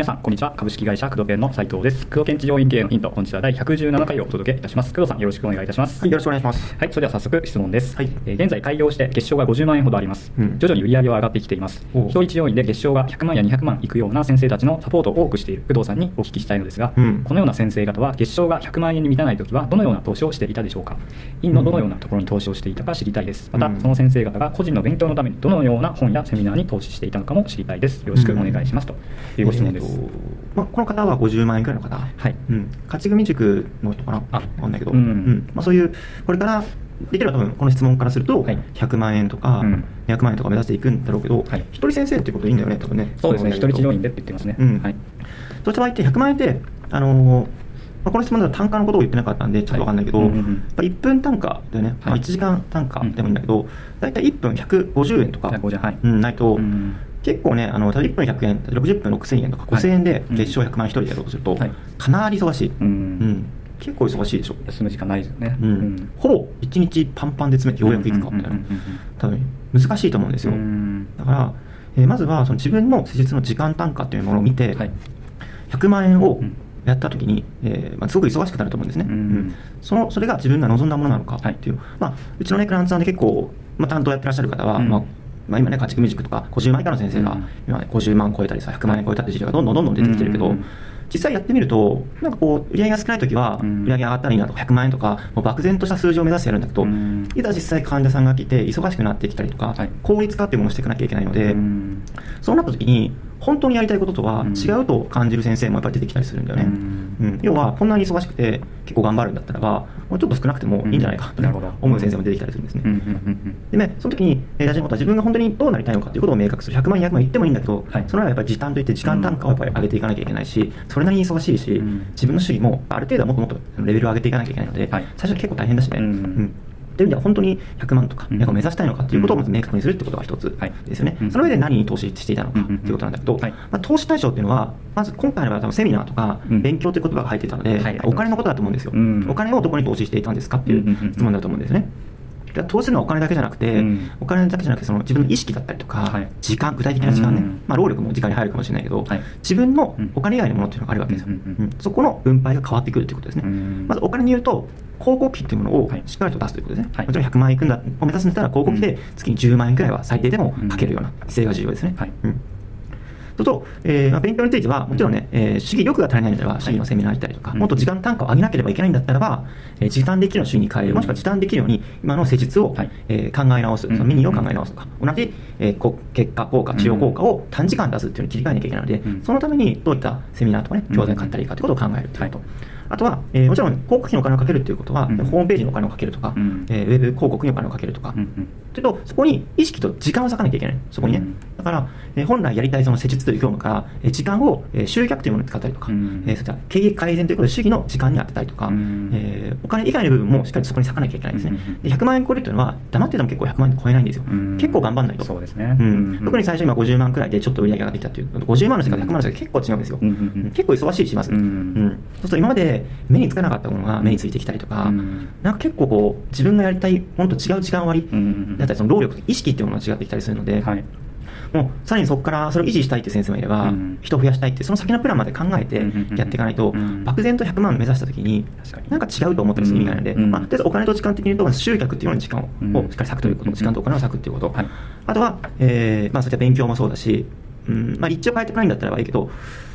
皆さん、こんにちは。株式会社工藤研の斉藤です。工藤研治療院経営のヒント、本日は第117回をお届けいたします。工藤さん、よろしくお願いいたします。はい、よろしくお願いします。はい、それでは早速質問です。はいえー現在開業して月賞が50万円ほどあります。うん徐々に売り上げは上がってきています。一人治療院で月賞が100万や200万いくような先生たちのサポートを多くしている工藤さんにお聞きしたいのですが、うんこのような先生方は月賞が100万円に満たないときはどのような投資をしていたでしょうか？院のどのようなところに投資をしていたか知りたいです。また、うんその先生方が個人の勉強のためにどのような本やセミナーに投資していたのかも知りたいです。よろしくお願いします。というご質問です。まあ、この方は50万円くらいの方。はい。うん。勝ち組塾の人かな？あわかんないけど。うん。まあ、そういう、これから、できれば多分この質問からすると、はい。100万円とかうん。200万円とか目指していくんだろうけど、はい。一人先生ってことでいいんだよね、多分ね。そうですね、一人治療院院でって言ってますね。うん。はい。そうした場合って100万円って、あのーまあ、この質問では単価のことを言ってなかったんで、ちょっとわかんないけど、はい。うんうんうん。やっぱ1分単価だよね、まあ、はい1時間単価でもいいんだけど、大体1分150円とか、150はい。うん、ないと、うん結構ね、あの例えば1分100円、60分6000円とかはい。5000円でうん。月賞100万円一人でやろうとすると、はい。かなり忙しい、うん。うん。結構忙しいでしょ、休む時間ないですよね。うん。ほぼ1日パンパンで詰めてようやくいくかみたいな、多分難しいと思うんですよ。だから、えーまずはその自分の施術の時間単価というものを見て、はい。100万円をうん。やったときに、えーまあ、すごく忙しくなると思うんですね、うんうん。そのそれが自分が望んだものなのかっていう、まあ、うちの、ね、クラントさんで結構、まあ、担当やってらっしゃる方は、うん。まあまあ、今ね、家畜ミュージックとか50万以下の先生が、うん。今ね、50万超えたりさ、100万円超えたって事例がどんどんどんどん出てきてるけど、うん実際やってみると、なんかこう、売り上げが少ないときは、うん。売り上げ上がったらいいなとか、100万円とか、もう漠然とした数字を目指してやるんだけど、うん。いざ実際患者さんが来て、忙しくなってきたりとか、はい。効率化っていうものをしていかなきゃいけないので、うん。そうなった時に、本当にやりたいこととはうん。違うと感じる先生もやっぱり出てきたりするんだよね。要は、こんなに忙しくて結構頑張るんだったらば、もうちょっと少なくてもいいんじゃないかと思う先生も出てきたりするんですね。でね、その時に、えー大事なことは自分が本当にどうなりたいのかということを明確する。100万、200万言ってもいいんだけど、はい。その中でやっぱり時短といって時間単価をやっぱり上げていかなきゃいけないし、それなりに忙しいし、うん。自分の主義もある程度はもっともっとレベルを上げていかなきゃいけないので、はい。最初は結構大変だしね。うん。うんという意味では本当に100万とか、うん。200万を目指したいのかということをまず明確にするってことが一つはい。ですよね。うん。その上で何に投資していたのかうんということなんだけど、はい。まあ、投資対象っていうのは、まず今回の場合はセミナーとかうん。勉強という言葉が入っていたので、はい。お金のことだと思うんですよ、うん。お金をどこに投資していたんですかっていう質問だと思うんですね。投資のはお金だけじゃなくて、うん。お金だけじゃなくてその自分の意識だったりとか、はい。時間具体的な時間ね、うん。まあ、労力も時間に入るかもしれないけど、はい。自分のうんお金以外のものっていうのがあるわけですよ、うんそこの分配が変わってくるということですね、うん。まずお金に言うと広告費っていうものをはい。しっかりと出すということですね、はい。もちろん100万円いくんだを目指すんだったら広告費で月に10万円くらいは最低でもかけるような姿勢が重要ですね、それと、えーまあ、勉強については、もちろんね、えー主義力が足りないんだったら、主義のセミナーやったりとか、うん。もっと時間単価を上げなければいけないんだったらば、えー時短できるような主義に変える、もしくは時短できるように、今の施術を、はい。えー考え直す、そのメニューを考え直すとか、同じ、えーこ結果効果、治療効果を短時間出すっていうのに切り替えなきゃいけないので、うん。そのためにどういったセミナーとかね、教材を買ったらいいかということを考えるということ。はい。あとは、えーもちろん広告費にお金をかけるということは、うん。ホームページにお金をかけるとか、うん。えーウェブ広告にお金をかけるとか、うんうんというと、そこに意識と時間を割かなきゃいけない、そこにね。うん。だから、えー本来やりたいその施術という業務から、えー時間を、えー集客というものに使ったりとか、うん。えーそういった経営改善ということで主義の時間に当てたりとか、うん。えーお金以外の部分もしっかりとそこに割かなきゃいけないんですね。うんで100万円超えるというのは、黙ってても結構100万円超えないんですよ。うん。結構頑張んないと。そうですね。うんうん特に最初今50万くらいでちょっと売り上げができたっていう、50万の世界と100万の世界結構違うんですよ。結構忙しいします。うんそうすると今まで目につかなかったものが目についてきたりとか、うん。なんか結構こう、自分がやりたいものと違う時間割だったり、その労力、意識っていうものが違ってきたりするので、はい。もうさらにそこからそれを維持したいっていう先生もいれば、うん。人を増やしたいって、その先のプランまで考えてやっていかないと、うん。漠然と100万目指したときに。なんか違うと思ったりする意味がないので、うん。まあ、とりあえずお金と時間的に言うと、集客っていうのに時間を,、しっかり割くということ、時間とお金を割くっていうこと、はい。あとは、えーまあ、そういった勉強もそうだし、うんまあ、立地を変えてくないんだったらいいけど、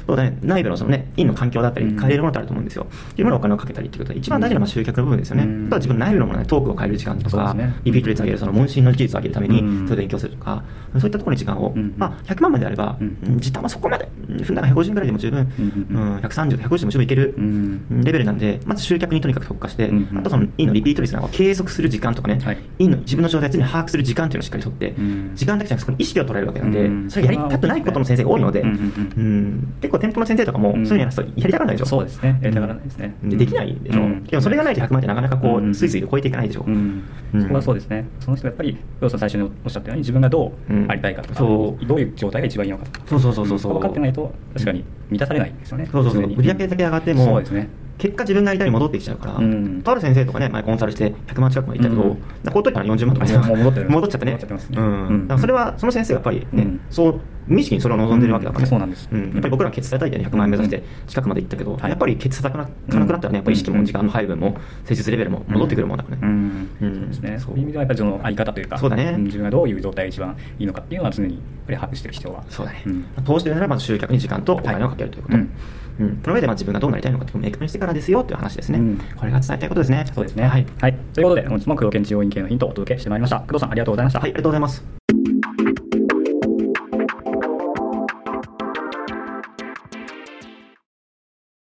そうだね、内部のその、ね、院の環境だったり、うん。変えれるものってあると思うんですよ。っていうものをお金をかけたりっていうことで、一番大事なのは集客の部分ですよね。うん。あとは自分の内部のものね、トークを変える時間とか、ね。リピート率を上げる、その問診の技術を上げるために、うん。それを勉強するとか、そういったところに時間を、うんまあ、100万まであれば、時短はそこまで、うん分なら150ぐらいでも十分、うんうんうん。130、150でも十分いけるうん。レベルなんで、まず集客にとにかく特化して、あとその院のリピート率なんかを継続する時間とかね、はい。院の自分の状態を常に把握する時間っていうのをしっかりとって、うん。時間だけじゃなくてそこに意識を捉えるわけなんで、うん。それやりたくないことの先生が多いので、うんうんうん結構店舗の先生とかも、うん。そういうのやるとやりたがらないでしょ？そうですね。やりたがらないですね。でできないでしょ？うん。でもそれがないと100万ってなかなかこう、うん。スイスイで超えていかないでしょ？うそこはそうですね、その人がやっぱり、要さん最初におっしゃったように、自分がどうありたいかとか、そう。どういう状態が一番いいのかとか、そうそうそうそう分かってないと、確かに満たされないですよね、そうそうそう。売り上げだけ上がってもそうですね、結果自分がやりたいに戻ってきちゃうから、うん。とある先生とかね前コンサルして100万近くまでいったけど、うん。こうといたら40万とか戻っちゃってね。戻っちゃってますね。うんうん。だからそれはその先生がやっぱりね、うん。そう無意識にそれを望んでるわけだから、うん。そうなんです。うん。やっぱり僕らはケツ叩いてね100万円目指して近くまで行ったけど、はい。やっぱりケツ叩かなかなくなったらねやっぱり意識も時間の配分も施術レベルも戻ってくるもんだからね、うん。うん。そうですね、そう。いう意味ではやっぱりそのあり方というか、そうだね。ん自分がどういう状態が一番いいのかっていうのは常にやっぱり把握していく必要は。そうだね、うん。投資でならまず集客に時間とお金をかけるということ、はいうんその上でまあ自分がどうなりたいのかっていうのを明確にしてからですよという話ですね、うん。これが伝えたいことですね。そうですね。ははい。い。ということで、本日も黒検知要因系のヒントをお届けしてまいりました。工藤さん、ありがとうございました。はい、ありがとうございます